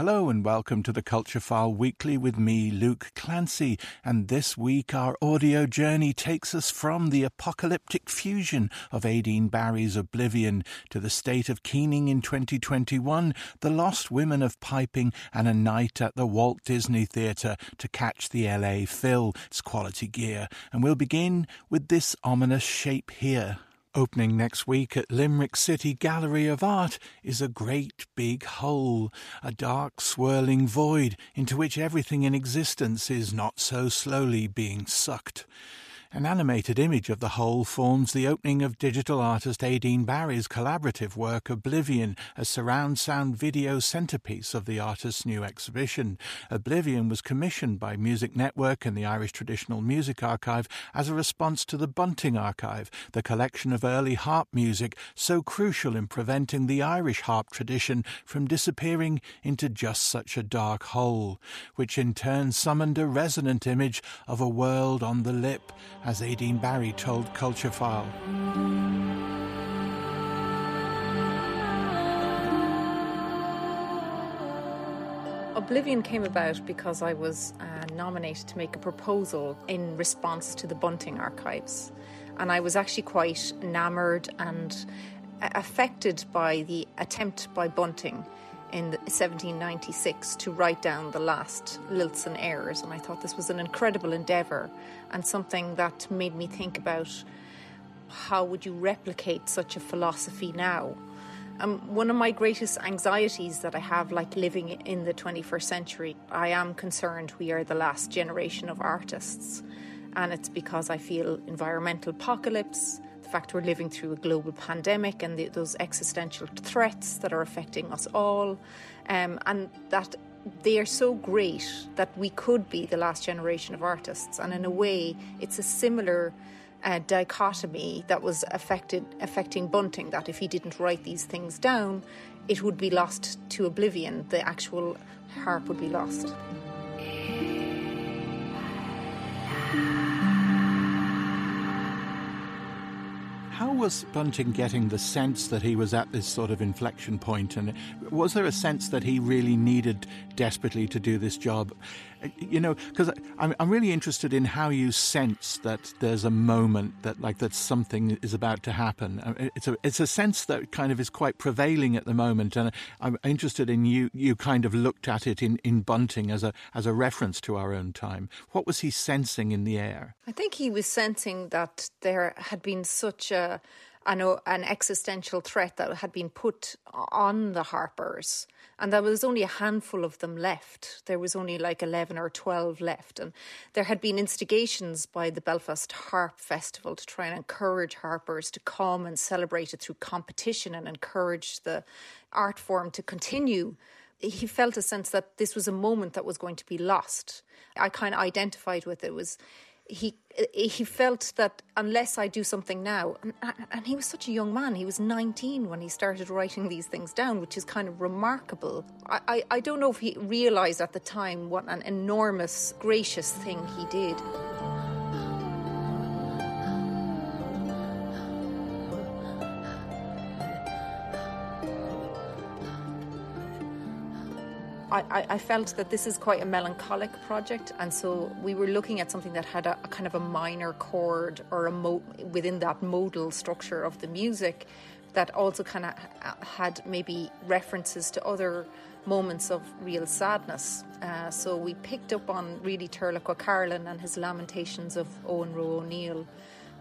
Hello and welcome to the Culture File Weekly with me, Luke Clancy. And this week our audio journey takes us from the apocalyptic fusion of Aideen Barry's Oblivion to the state of Keening in 2021, The Lost Women of Piping, and a night at the Walt Disney Theatre to catch the LA Phil. It's quality gear. And we'll begin with this ominous shape here. Opening next week at Limerick City Gallery of Art is a great big hole, a dark swirling void into which everything in existence is not so slowly being sucked. An animated image of the hole forms the opening of digital artist Aideen Barry's collaborative work Oblivion, a surround sound video centerpiece of the artist's new exhibition. Oblivion was commissioned by Music Network and the Irish Traditional Music Archive as a response to the Bunting Archive, the collection of early harp music so crucial in preventing the Irish harp tradition from disappearing into just such a dark hole, which in turn summoned a resonant image of a world on the lip as Aideen Barry told Culture File. Oblivion came about because I was uh, nominated to make a proposal in response to the Bunting archives. And I was actually quite enamoured and uh, affected by the attempt by Bunting in 1796 to write down the last lilts and airs. And I thought this was an incredible endeavour and something that made me think about how would you replicate such a philosophy now? Um, one of my greatest anxieties that I have, like living in the 21st century, I am concerned we are the last generation of artists. And it's because I feel environmental apocalypse, the fact we're living through a global pandemic and the, those existential threats that are affecting us all, um, and that they are so great that we could be the last generation of artists. And in a way, it's a similar uh, dichotomy that was affected affecting Bunting. That if he didn't write these things down, it would be lost to oblivion. The actual harp would be lost. How was Bunting getting the sense that he was at this sort of inflection point? And was there a sense that he really needed desperately to do this job? you know, because I'm, I'm really interested in how you sense that there's a moment that, like, that something is about to happen. Uh, it's a it's a sense that kind of is quite prevailing at the moment, and I'm interested in you. You kind of looked at it in, in Bunting as a as a reference to our own time. What was he sensing in the air? I think he was sensing that there had been such a an, an existential threat that had been put on the Harpers, and there was only a handful of them left. There was only like 11 or 12 left, and there had been instigations by the Belfast Harp Festival to try and encourage Harpers to come and celebrate it through competition and encourage the art form to continue he felt a sense that this was a moment that was going to be lost. I kind of identified with it was he he felt that unless I do something now, and, and, he was such a young man, he was 19 when he started writing these things down, which is kind of remarkable. I, I, I don't know if he realised at the time what an enormous, gracious thing he did. I, I, felt that this is quite a melancholic project, and so we were looking at something that had a, a kind of a minor chord or a mo- within that modal structure of the music that also kind of had maybe references to other moments of real sadness. Uh, so we picked up on really Turlough O'Carolan and his lamentations of Owen Roe O'Neill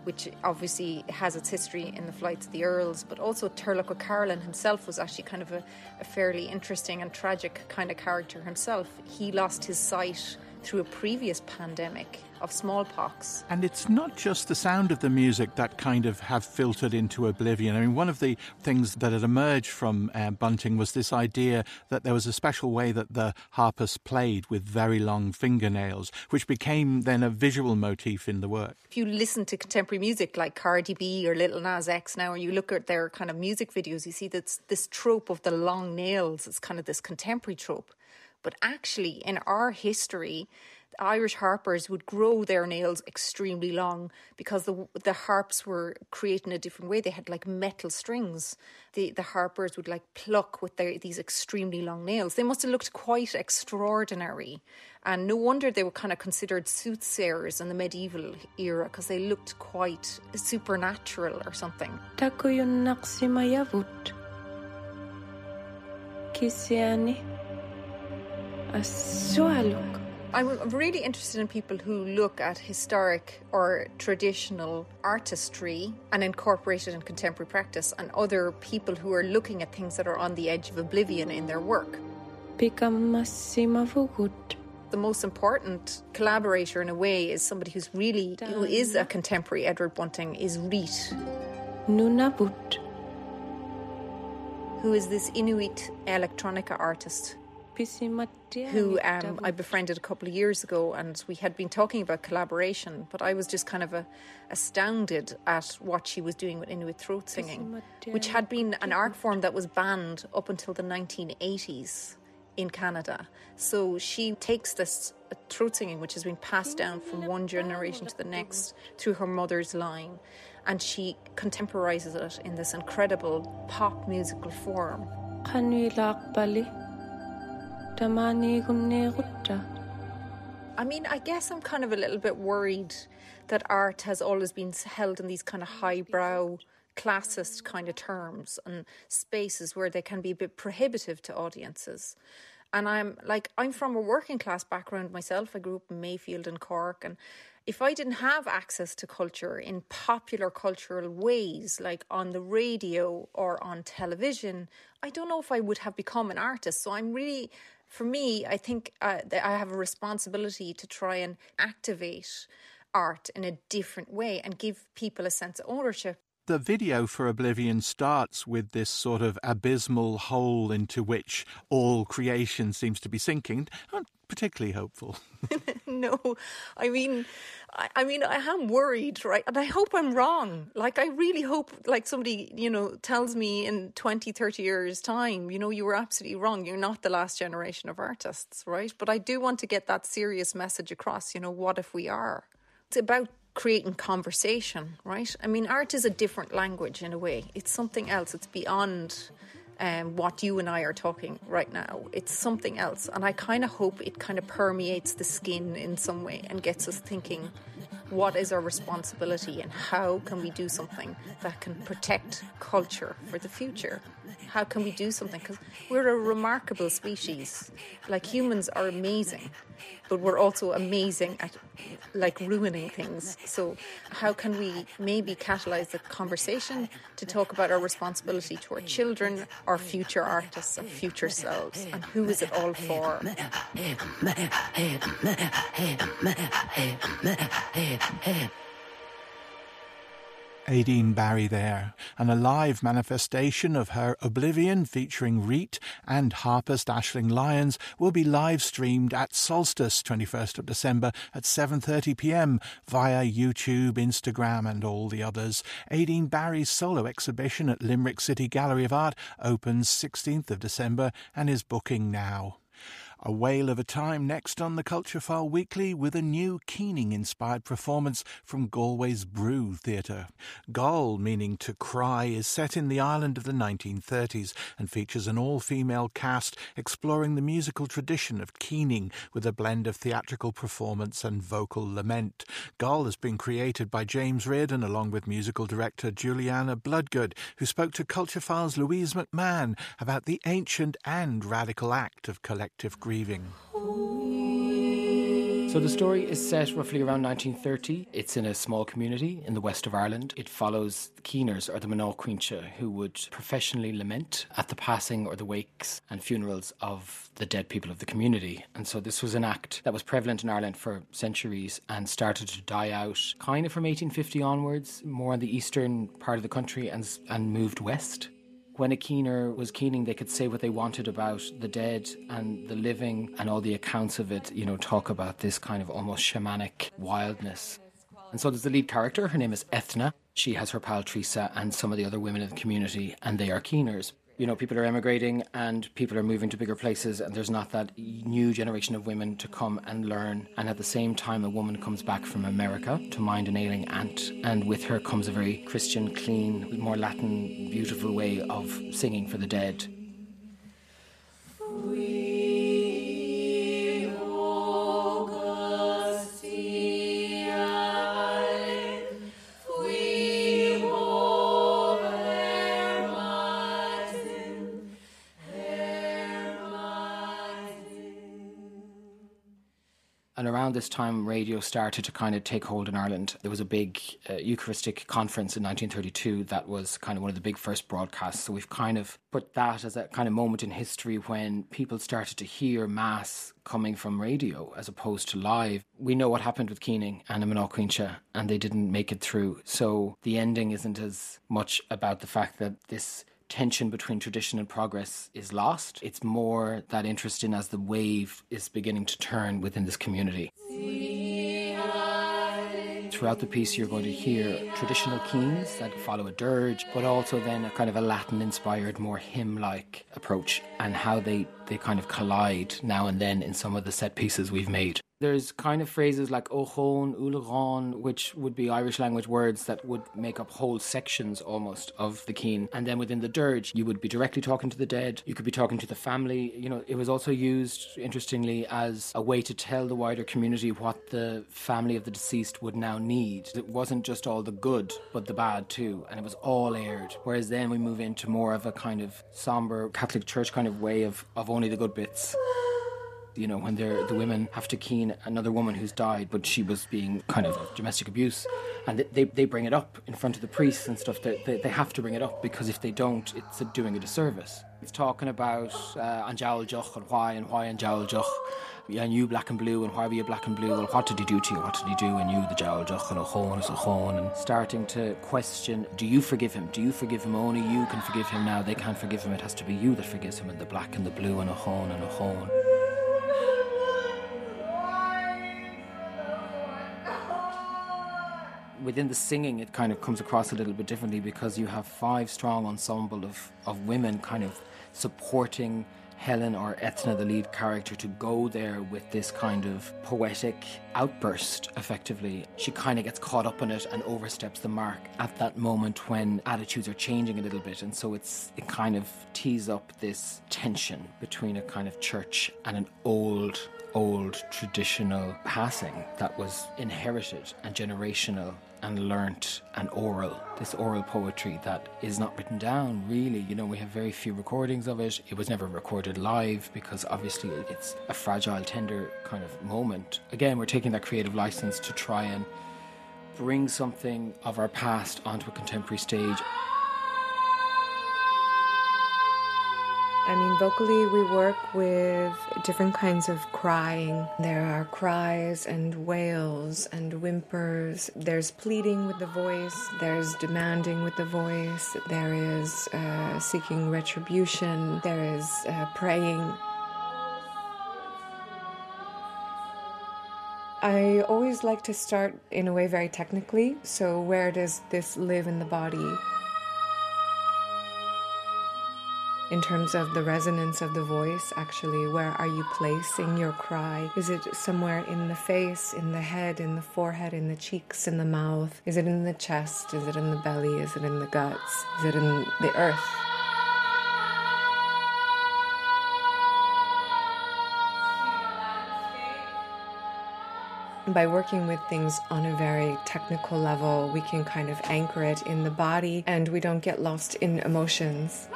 which obviously has its history in the flights of the Earls, but also Turlough O'Carolan himself was actually kind of a, a fairly interesting and tragic kind of character himself. He lost his sight through a previous pandemic of smallpox. And it's not just the sound of the music that kind of have filtered into oblivion. I mean, one of the things that had emerged from uh, Bunting was this idea that there was a special way that the harpers played with very long fingernails, which became then a visual motif in the work. If you listen to contemporary music like Cardi B or Lil Nas X now, or you look at their kind of music videos, you see that this trope of the long nails is kind of this contemporary trope But actually, in our history, the Irish harpers would grow their nails extremely long because the the harps were created in a different way. They had like metal strings. The the harpers would like pluck with their these extremely long nails. They must have looked quite extraordinary, and no wonder they were kind of considered soothsayers in the medieval era because they looked quite supernatural or something. Kisiani. I'm really interested in people who look at historic or traditional artistry and incorporate it in contemporary practice, and other people who are looking at things that are on the edge of oblivion in their work. The most important collaborator, in a way, is somebody who's really who is a contemporary Edward Bunting. Is Riit, who is this Inuit electronica artist who um, I befriended a couple of years ago, and we had been talking about collaboration, but I was just kind of a, astounded at what she was doing with Inuit throat singing, which had been an art form that was banned up until the 1980s in Canada. So she takes this uh, throat singing, which has been passed down from one generation to the next through her mother's line, and she contemporizes it in this incredible pop musical form. I mean, I guess I'm kind of a little bit worried that art has always been held in these kind of highbrow, classist kind of terms and spaces where they can be a bit prohibitive to audiences. And I'm like, I'm from a working class background myself. I grew up in Mayfield and Cork. And if I didn't have access to culture in popular cultural ways, like on the radio or on television, I don't know if I would have become an artist. So I'm really for me, I think uh, I have a responsibility to try and activate art in a different way and give people a sense of ownership. The video for Oblivion starts with this sort of abysmal hole into which all creation seems to be sinking. I'm particularly hopeful. no, I mean, I, I, mean, I am worried, right? And I hope I'm wrong. Like, I really hope, like, somebody, you know, tells me in 20, 30 years' time, you know, you were absolutely wrong. You're not the last generation of artists, right? But I do want to get that serious message across, you know, what if we are? It's about creating conversation, right? I mean, art is a different language in a way, it's something else, it's beyond um, what you and I are talking right now. It's something else. And I kind of hope it kind of permeates the skin in some way and gets us thinking what is our responsibility and how can we do something that can protect culture for the future? How can we do something? Because we're a remarkable species. Like humans are amazing, but we're also amazing at like ruining things. So, how can we maybe catalyze the conversation to talk about our responsibility to our children, our future artists, our future selves, and who is it all for? Aideen Barry there, and a live manifestation of her Oblivion featuring Riit and harpist Aisling Lyons will be live streamed at Solstice 21st of December at 7.30pm via YouTube, Instagram and all the others. Aideen Barry's solo exhibition at Limerick City Gallery of Art opens 16th of December and is booking now. A whale of a time next on the Culture File Weekly with a new Keening inspired performance from Galway's Brú Theatre. Gol, meaning to cry, is set in the Ireland of the 1930s and features an all female cast exploring the musical tradition of keening with a blend of theatrical performance and vocal lament. Gol has been created by James Riordan along with musical director Juliana Bloodgood, who spoke to Culture File's Louise McMahon about the ancient and radical act of collective grief grieving. So the story is set roughly around 1930. It's in a small community in the west of Ireland. It follows the Keeners or the Mná who would professionally lament at the passing or the wakes and funerals of the dead people of the community. And so this was an act that was prevalent in Ireland for centuries and started to die out kind of from 1850 onwards, more in the eastern part of the country and, and moved west when a keener was keening, they could say what they wanted about the dead and the living, and all the accounts of it, you know, talk about this kind of almost shamanic wildness. And so there's the lead character, her name is Ethna. She has her pal Teresa and some of the other women in the community, and they are keeners. You know, people are emigrating and people are moving to bigger places, and there's not that new generation of women to come and learn. And at the same time, a woman comes back from America to mind an ailing aunt, and with her comes a very Christian, clean, more Latin, beautiful way of singing for the dead. This time, radio started to kind of take hold in Ireland. There was a big uh, Eucharistic conference in 1932 that was kind of one of the big first broadcasts. So we've kind of put that as a kind of moment in history when people started to hear Mass coming from radio as opposed to live. We know what happened with Keening and Imanoquincha, and they didn't make it through. So the ending isn't as much about the fact that this tension between tradition and progress is lost. It's more that interest in as the wave is beginning to turn within this community. Throughout the piece, you're going to hear traditional keens that follow a dirge, but also then a kind of a Latin inspired, more hymn like approach, and how they, they kind of collide now and then in some of the set pieces we've made. There's kind of phrases like ochon, ularon, which would be Irish language words that would make up whole sections almost of the keen. And then within the dirge, you would be directly talking to the dead. You could be talking to the family. You know, it was also used, interestingly, as a way to tell the wider community what the family of the deceased would now need. It wasn't just all the good, but the bad too. And it was all aired. Whereas then we move into more of a kind of somber Catholic Church kind of way of, of only the good bits you know, when the women have to keen another woman who's died, but she was being kind of domestic abuse, and they, they bring it up in front of the priests and stuff. They, they, they have to bring it up because if they don't, it's doing a disservice. It's talking about uh, Anjal Joch and why and why Anjal Joch. And you black and blue, and why were you black and blue? Well, what did he do to you? What did he do? And you, the Jowl Joch, and a horn is a Chon, and starting to question do you forgive him? Do you forgive him? Only you can forgive him now. They can't forgive him. It has to be you that forgives him, and the black and the blue, and a horn and a Chon. Within the singing, it kind of comes across a little bit differently because you have five strong ensemble of, of women kind of supporting Helen or Etna, the lead character, to go there with this kind of poetic outburst, effectively. She kind of gets caught up in it and oversteps the mark at that moment when attitudes are changing a little bit. And so it's it kind of tees up this tension between a kind of church and an old old traditional passing that was inherited and generational and learnt and oral, this oral poetry that is not written down really. You know, we have very few recordings of it. It was never recorded live because obviously it's a fragile, tender kind of moment. Again, we're taking that creative license to try and bring something of our past onto a contemporary stage. I mean, vocally, we work with different kinds of crying. There are cries and wails and whimpers. There's pleading with the voice, there's demanding with the voice, there is uh, seeking retribution, there is uh, praying. I always like to start in a way very technically. So, where does this live in the body? In terms of the resonance of the voice, actually, where are you placing your cry? Is it somewhere in the face, in the head, in the forehead, in the cheeks, in the mouth? Is it in the chest? Is it in the belly? Is it in the guts? Is it in the earth? by working with things on a very technical level, we can kind of anchor it in the body and we don't get lost in emotions.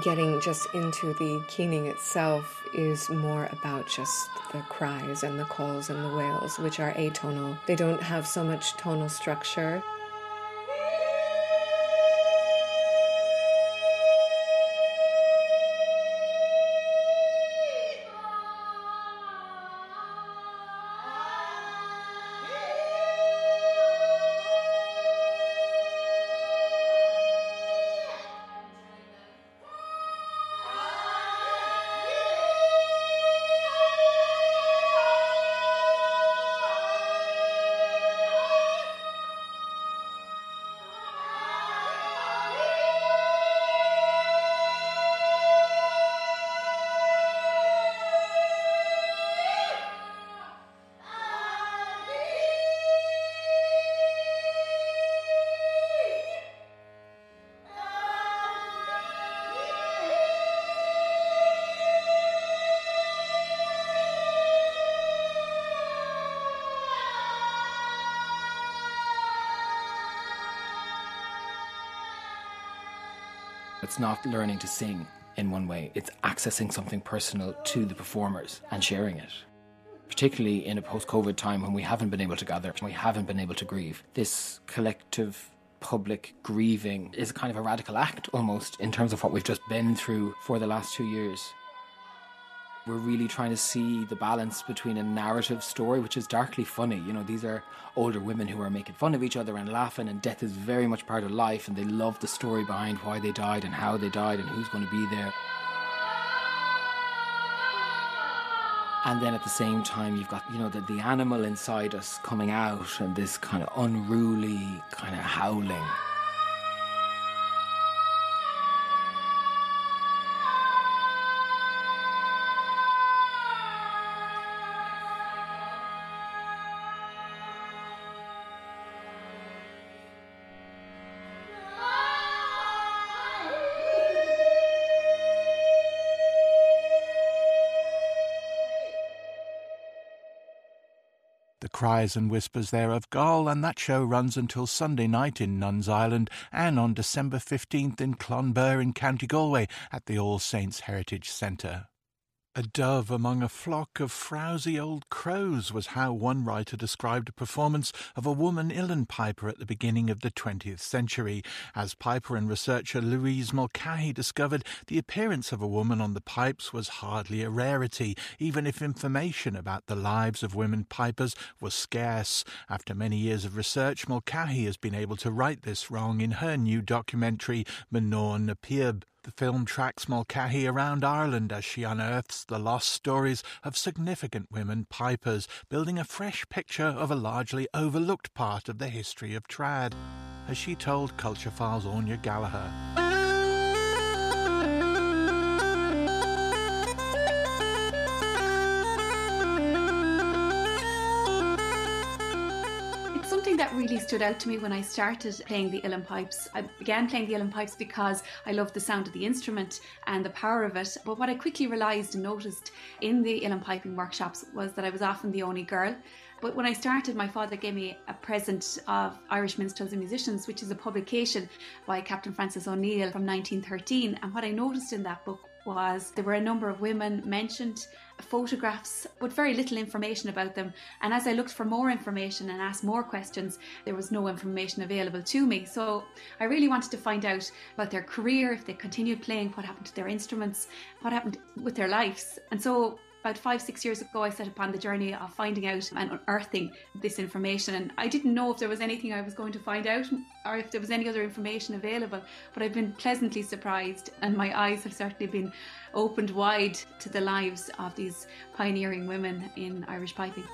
Getting just into the keening itself is more about just the cries and the calls and the wails, which are atonal. They don't have so much tonal structure. It's not learning to sing in one way, it's accessing something personal to the performers and sharing it. Particularly in a post COVID time when we haven't been able to gather, we haven't been able to grieve. This collective public grieving is kind of a radical act almost in terms of what we've just been through for the last two years. We're really trying to see the balance between a narrative story, which is darkly funny. You know, these are older women who are making fun of each other and laughing, and death is very much part of life, and they love the story behind why they died and how they died and who's going to be there. And then at the same time, you've got, you know, the, the animal inside us coming out and this kind of unruly kind of howling. Cries and whispers there of Gol, and that show runs until Sunday night in Nuns Island and on December 15th in Clonbur in County Galway at the All Saints Heritage Centre. A dove among a flock of frowsy old crows was how one writer described a performance of a woman uilleann piper at the beginning of the 20th century. As piper and researcher Louise Mulcahy discovered, the appearance of a woman on the pipes was hardly a rarity, even if information about the lives of women pipers was scarce. After many years of research, Mulcahy has been able to right this wrong in her new documentary, Mná na Píob. The film tracks Mulcahy around Ireland as she unearths the lost stories of significant women pipers, building a fresh picture of a largely overlooked part of the history of trad, as she told Culturefile's Anya Gallagher. That really stood out to me when I started playing the uilleann pipes. I began playing the uilleann pipes because I loved the sound of the instrument and the power of it. But what I quickly realised and noticed in the uilleann piping workshops was that I was often the only girl. But when I started, my father gave me a present of Irish Minstrels and Musicians, which is a publication by Captain Francis O'Neill from 1913. And what I noticed in that book was there were a number of women mentioned, photographs, but very little information about them. And as I looked for more information and asked more questions, there was no information available to me. So I really wanted to find out about their career, if they continued playing, what happened to their instruments, what happened with their lives. And so about five, six years ago, I set upon the journey of finding out and unearthing this information. And I didn't know if there was anything I was going to find out or if there was any other information available, but I've been pleasantly surprised, and my eyes have certainly been opened wide to the lives of these pioneering women in Irish piping.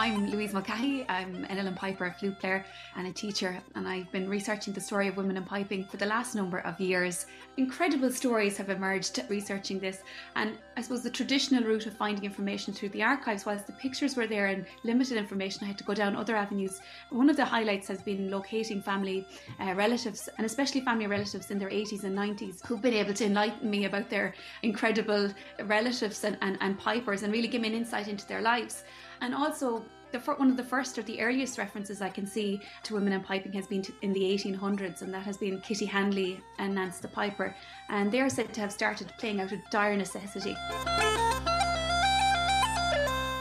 I'm Louise Mulcahy. I'm an uilleann piper, a flute player, and a teacher, and I've been researching the story of women in piping for the last number of years. Incredible stories have emerged researching this, and I suppose the traditional route of finding information through the archives, whilst the pictures were there and limited information, I had to go down other avenues. One of the highlights has been locating family uh, relatives, and especially family relatives in their 80s and 90s, who've been able to enlighten me about their incredible relatives and, and, and pipers and really give me an insight into their lives. And also, the, one of the first or the earliest references I can see to women in piping has been in the 1800s, and that has been Kitty Hanley and Nance the Piper, and they are said to have started playing out of dire necessity.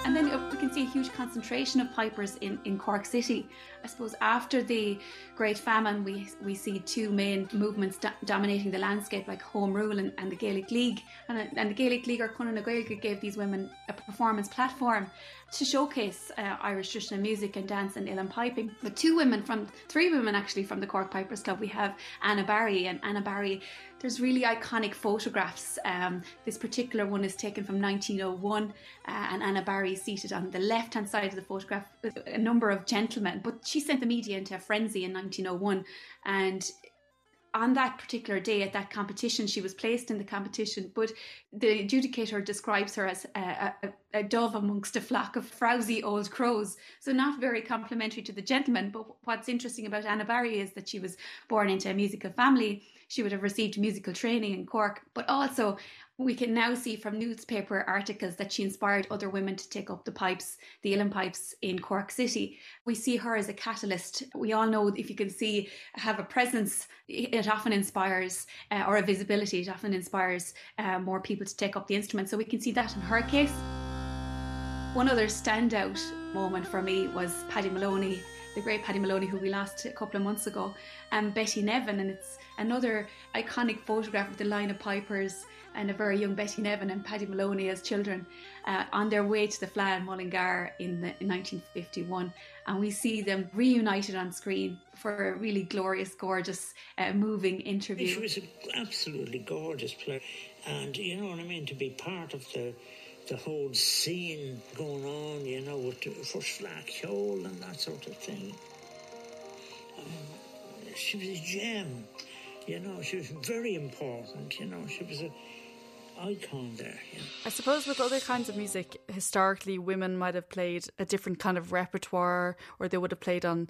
And then we can see a huge concentration of pipers in, in Cork City. I suppose after the Great Famine, we, we see two main movements do- dominating the landscape, like Home Rule and, and the Gaelic League. And, and the Gaelic League, or na Gaeilge, gave these women a performance platform to showcase uh, Irish traditional music and dance and uilleann piping. But two women from, three women actually from the Cork Pipers Club. We have Anna Barry, and Anna Barry there's really iconic photographs. Um, this particular one is taken from 1901, uh, and Anna Barry is seated on the left hand side of the photograph with a number of gentlemen. But she sent the media into a frenzy in 1901, and on that particular day at that competition, she was placed in the competition, but the adjudicator describes her as a, a, a, dove amongst a flock of frowsy old crows. So, not very complimentary to the gentleman. But what's interesting about Anna Barry is that she was born into a musical family. she would have received musical training in Cork, but also we can now see from newspaper articles that she inspired other women to take up the pipes, the uilleann pipes in Cork City. We see her as a catalyst. We all know if you can see, have a presence, it often inspires, uh, or a visibility, it often inspires uh, more people to take up the instrument. So we can see that in her case. One other standout moment for me was Paddy Moloney, the great Paddy Moloney, who we lost a couple of months ago, and Betty Nevin. And it's another iconic photograph of the line of pipers and a very young Betty Nevin and Paddy Moloney as children uh, on their way to the Fleadh Mullingar in, the, in 1951. And we see them reunited on screen for a really glorious, gorgeous, uh, moving interview. She was an absolutely gorgeous player. And you know what I mean? To be part of the the whole scene going on, you know, with the first black hole and that sort of thing. Um, she was a gem, you know, she was very important, you know, she was a icon there. Yeah. I suppose with other kinds of music, historically, women might have played a different kind of repertoire, or they would have played on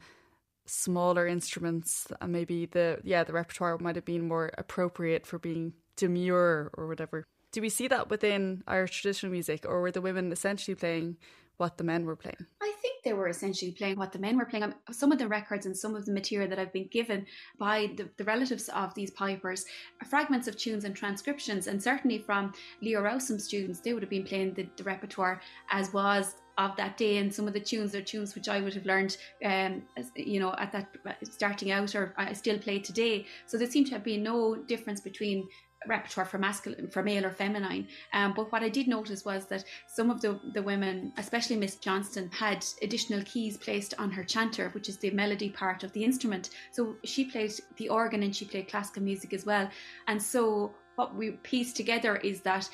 smaller instruments, and maybe the yeah the repertoire might have been more appropriate for being demure or whatever. Do we see that within Irish traditional music, or were the women essentially playing what the men were playing? I think they were essentially playing what the men were playing. Some of the records and some of the material that I've been given by the, the relatives of these pipers are fragments of tunes and transcriptions, and certainly from Leo Rowsome students, they would have been playing the, the repertoire as was of that day and some of the tunes are tunes which I would have learned um, as, you know at that starting out or I still play today so there seemed to have been no difference between repertoire for masculine for male or feminine. Um, but what i did notice was that some of the, the women especially miss johnston had additional keys placed on her chanter which is the melody part of the instrument. So she played the organ and she played classical music as well. And so what we pieced together is that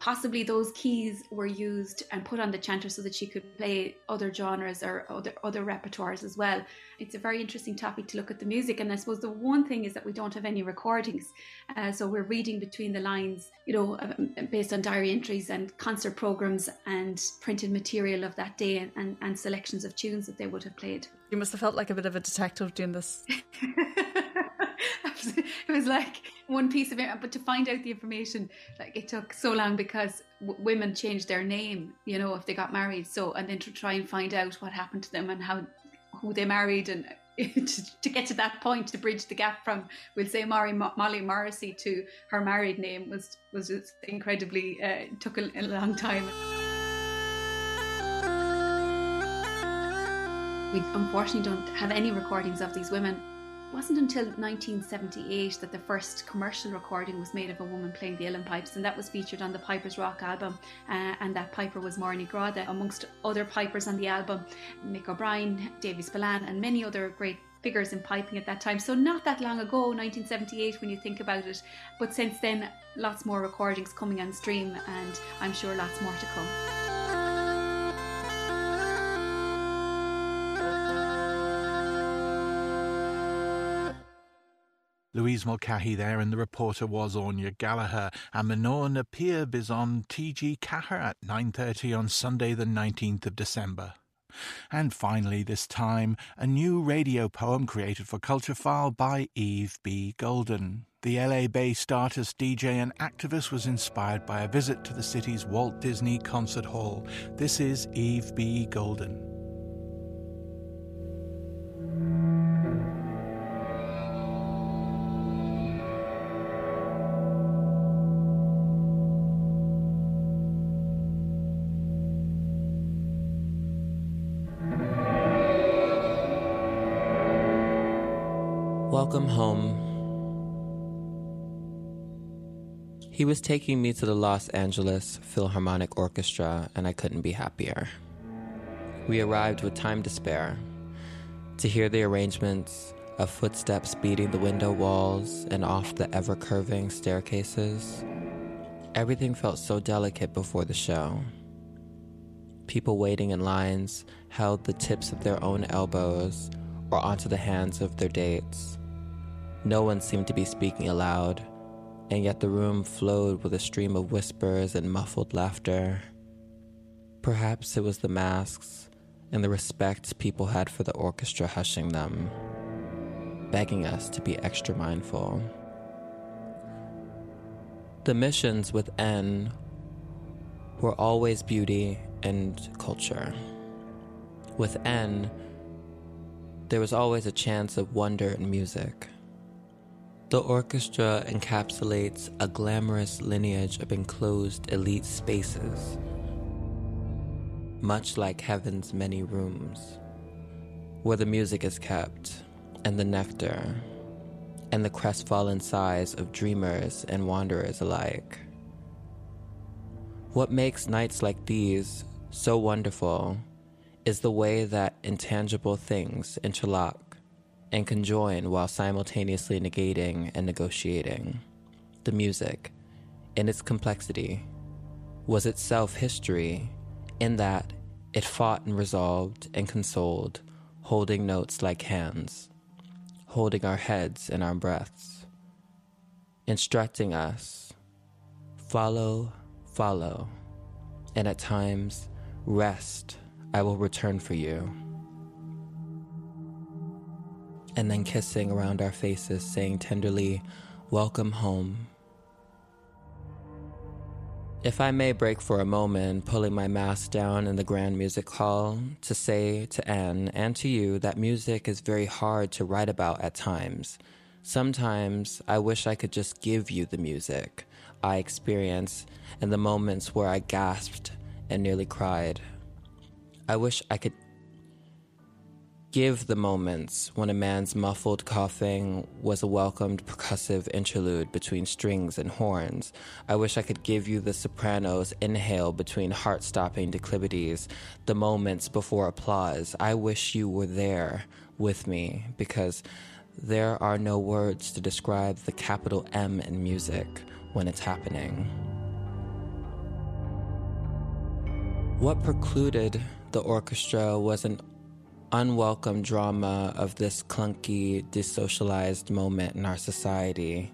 possibly those keys were used and put on the chanter so that she could play other genres or other other repertoires as well. It's a very interesting topic to look at the music, and I suppose the one thing is that we don't have any recordings, uh, so we're reading between the lines, you know, um, based on diary entries and concert programs and printed material of that day and, and, and selections of tunes that they would have played. You must have felt like a bit of a detective doing this. it was like one piece of it, but to find out the information, like it took so long because w- women changed their name, you know, if they got married. So, and then to try and find out what happened to them and how, who they married and to, to, get to that point to bridge the gap from we'll say Molly, Molly Morrissey to her married name was was just incredibly uh, took a, a long time. We unfortunately don't have any recordings of these women it wasn't until 1978 that the first commercial recording was made of a woman playing the uilleann pipes, and that was featured on the Piper's Rock album. Uh, and that piper was Ní Ghráda, amongst other pipers on the album, Mick O'Brien, Davy Spillane, and many other great figures in piping at that time. So, not that long ago, 1978, when you think about it. But since then, lots more recordings coming on stream, and I'm sure lots more to come. Louise Mulcahy there, and the reporter was Anya Gallagher. And Mná na Píob is on TG Ceathair at 9.30 on Sunday the 19th of December. And finally, this time, a new radio poem created for Culture File by Yves B. Golden. The LA based artist, DJ, and activist was inspired by a visit to the city's Walt Disney Concert Hall. This is Yves B. Golden. Home. He was taking me to the Los Angeles Philharmonic Orchestra, and I couldn't be happier. We arrived with time to spare to hear the arrangements of footsteps beating the window walls and off the ever curving staircases. Everything felt so delicate before the show. People waiting in lines held the tips of their own elbows or onto the hands of their dates. No one seemed to be speaking aloud, and yet the room flowed with a stream of whispers and muffled laughter. Perhaps it was the masks and the respect people had for the orchestra hushing them, begging us to be extra mindful. The missions with N were always beauty and culture. With N, there was always a chance of wonder and music. The orchestra encapsulates a glamorous lineage of enclosed elite spaces, much like heaven's many rooms, where the music is kept, and the nectar, and the crestfallen sighs of dreamers and wanderers alike. What makes nights like these so wonderful is the way that intangible things interlock and conjoin while simultaneously negating and negotiating. The music, in its complexity, was itself history in that it fought and resolved and consoled, holding notes like hands, holding our heads and our breaths, instructing us follow, follow, and at times, rest, I will return for you and then kissing around our faces, saying tenderly, Welcome home. If I may break for a moment, pulling my mask down in the Grand Music Hall, to say to Anne and to you that music is very hard to write about at times. Sometimes I wish I could just give you the music I experience and the moments where I gasped and nearly cried. I wish I could give the moments when a man's muffled coughing was a welcomed percussive interlude between strings and horns. I wish I could give you the soprano's inhale between heart stopping declivities, the moments before applause. I wish you were there with me because there are no words to describe the capital M in music when it's happening. What precluded the orchestra was an unwelcome drama of this clunky, desocialized moment in our society.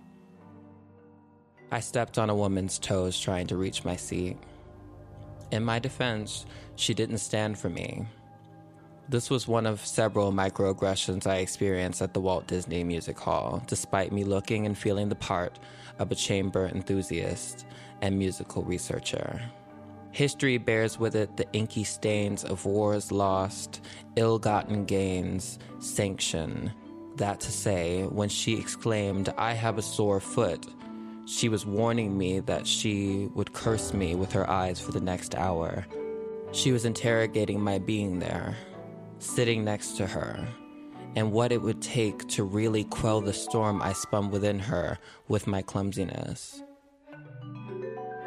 I stepped on a woman's toes trying to reach my seat. In my defense, she didn't stand for me. This was one of several microaggressions I experienced at the Walt Disney Music Hall, despite me looking and feeling the part of a chamber enthusiast and musical researcher. History bears with it the inky stains of wars lost, ill gotten gains, sanction. That to say, when she exclaimed, I have a sore foot, she was warning me that she would curse me with her eyes for the next hour. She was interrogating my being there, sitting next to her, and what it would take to really quell the storm I spun within her with my clumsiness.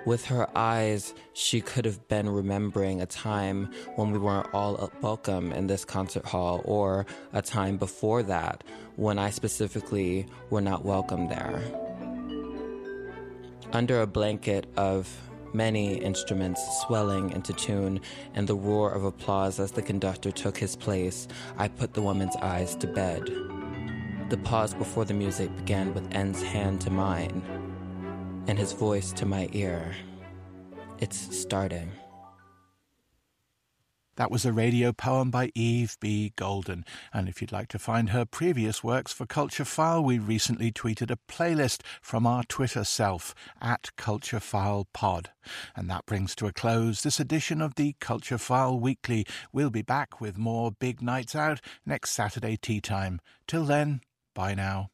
With her eyes, she could have been remembering a time when we weren't all welcome in this concert hall, or a time before that when I specifically were not welcome there. Under a blanket of many instruments swelling into tune and the roar of applause as the conductor took his place, I put the woman's eyes to bed. The pause before the music began with N's hand to mine and his voice to my ear. It's starting. That was a radio poem by Yves B. Golden. And if you'd like to find her previous works for Culture File, we recently tweeted a playlist from our Twitter self at Culture File Pod. And that brings to a close this edition of the Culture File Weekly. We'll be back with more big nights out next Saturday tea time. Till then, bye now.